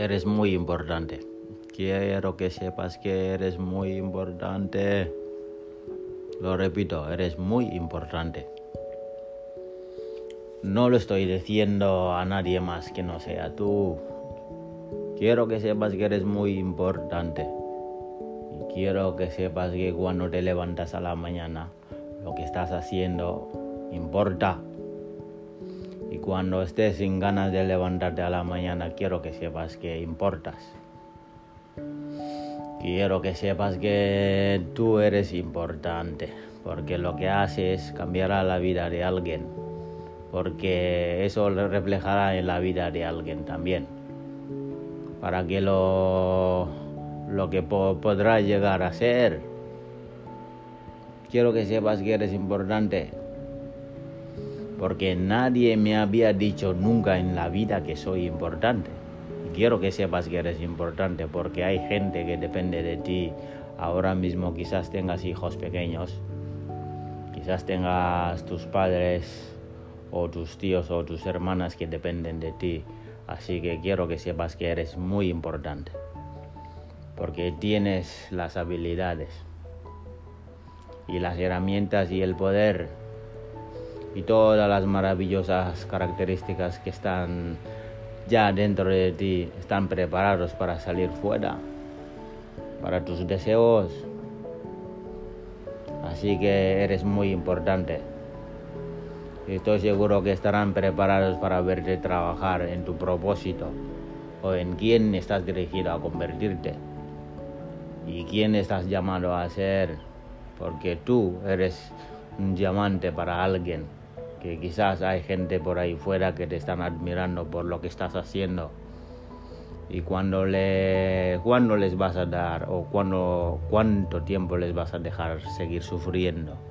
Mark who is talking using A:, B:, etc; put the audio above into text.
A: Eres muy importante. Quiero que sepas que eres muy importante. Lo repito, eres muy importante. No lo estoy diciendo a nadie más que no sea tú. Quiero que sepas que eres muy importante. Y quiero que sepas que cuando te levantas a la mañana, lo que estás haciendo importa. Y cuando estés sin ganas de levantarte a la mañana, quiero que sepas que importas. Quiero que sepas que tú eres importante, porque lo que haces cambiará la vida de alguien, porque eso reflejará en la vida de alguien también, para que lo, lo que podrá llegar a ser. Quiero que sepas que eres importante, porque nadie me había dicho nunca en la vida que soy importante. Quiero que sepas que eres importante porque hay gente que depende de ti. Ahora mismo quizás tengas hijos pequeños, quizás tengas tus padres o tus tíos o tus hermanas que dependen de ti. Así que quiero que sepas que eres muy importante porque tienes las habilidades y las herramientas y el poder y todas las maravillosas características que están ya dentro de ti están preparados para salir fuera, para tus deseos. Así que eres muy importante. Estoy seguro que estarán preparados para verte trabajar en tu propósito o en quién estás dirigido a convertirte y quién estás llamado a ser, porque tú eres un diamante para alguien que quizás hay gente por ahí fuera que te están admirando por lo que estás haciendo. Y cuando le cuándo les vas a dar o cuando cuánto tiempo les vas a dejar seguir sufriendo